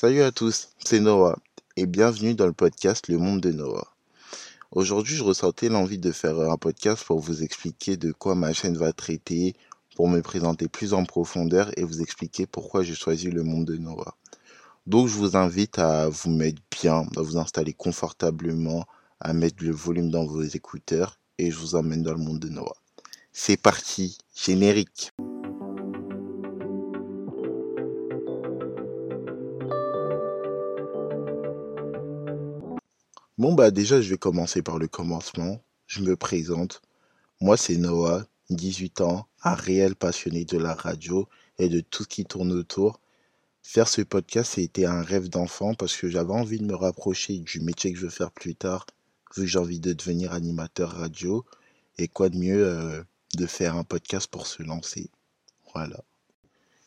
Salut à tous, c'est Noah et bienvenue dans le podcast Le Monde de Noah. Aujourd'hui, je ressentais l'envie de faire un podcast pour vous expliquer de quoi ma chaîne va traiter, pour me présenter plus en profondeur et vous expliquer pourquoi j'ai choisi le monde de Noah. Donc, je vous invite à vous mettre bien, à vous installer confortablement, à mettre le volume dans vos écouteurs et je vous emmène dans le monde de Noah. C'est parti, générique. Bon bah déjà je vais commencer par le commencement. Je me présente. Moi c'est Noah, 18 ans, un réel passionné de la radio et de tout ce qui tourne autour. Faire ce podcast c'était un rêve d'enfant parce que j'avais envie de me rapprocher du métier que je veux faire plus tard, vu que j'ai envie de devenir animateur radio. Et quoi de mieux euh, de faire un podcast pour se lancer. Voilà.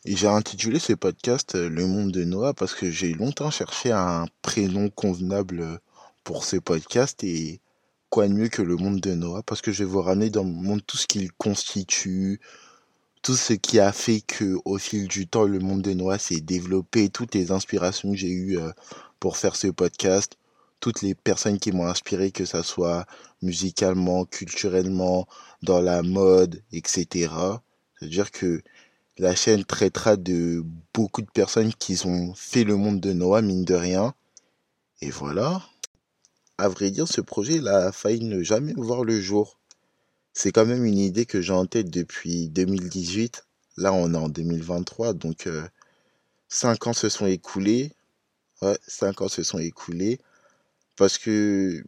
Et j'ai intitulé ce podcast euh, Le monde de Noah parce que j'ai longtemps cherché un prénom convenable euh, pour ce podcast et quoi de mieux que le monde de Noah parce que je vais vous ramener dans le monde tout ce qu'il constitue, tout ce qui a fait que au fil du temps le monde de Noah s'est développé, toutes les inspirations que j'ai eues euh, pour faire ce podcast, toutes les personnes qui m'ont inspiré, que ça soit musicalement, culturellement, dans la mode, etc. C'est-à-dire que la chaîne traitera de beaucoup de personnes qui ont fait le monde de Noah, mine de rien. Et voilà à vrai dire, ce projet, il a failli ne jamais voir le jour. C'est quand même une idée que j'ai en tête depuis 2018. Là, on est en 2023, donc euh, cinq ans se sont écoulés. Ouais, cinq ans se sont écoulés parce que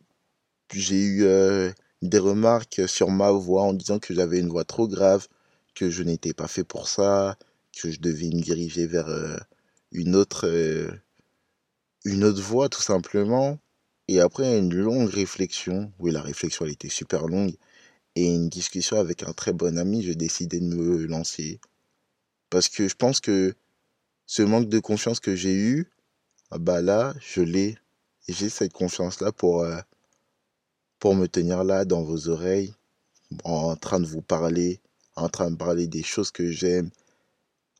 j'ai eu euh, des remarques sur ma voix en disant que j'avais une voix trop grave, que je n'étais pas fait pour ça, que je devais me diriger vers euh, une autre une autre tout simplement. Et après une longue réflexion, oui, la réflexion elle était super longue, et une discussion avec un très bon ami, j'ai décidé de me lancer. Parce que je pense que ce manque de confiance que j'ai eu, ah bah là, je l'ai. J'ai cette confiance-là pour, euh, pour me tenir là dans vos oreilles, en train de vous parler, en train de parler des choses que j'aime.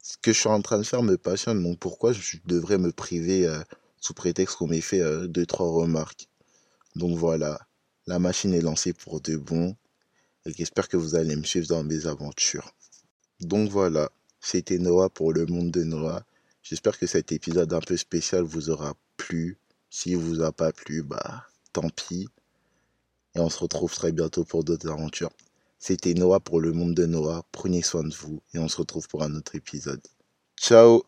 Ce que je suis en train de faire me passionne, donc pourquoi je devrais me priver euh, sous prétexte qu'on m'ait fait euh, deux, trois remarques. Donc voilà, la machine est lancée pour de bon et j'espère que vous allez me suivre dans mes aventures. Donc voilà, c'était Noah pour le monde de Noah. J'espère que cet épisode un peu spécial vous aura plu. S'il vous a pas plu, bah tant pis. Et on se retrouve très bientôt pour d'autres aventures. C'était Noah pour le monde de Noah. Prenez soin de vous et on se retrouve pour un autre épisode. Ciao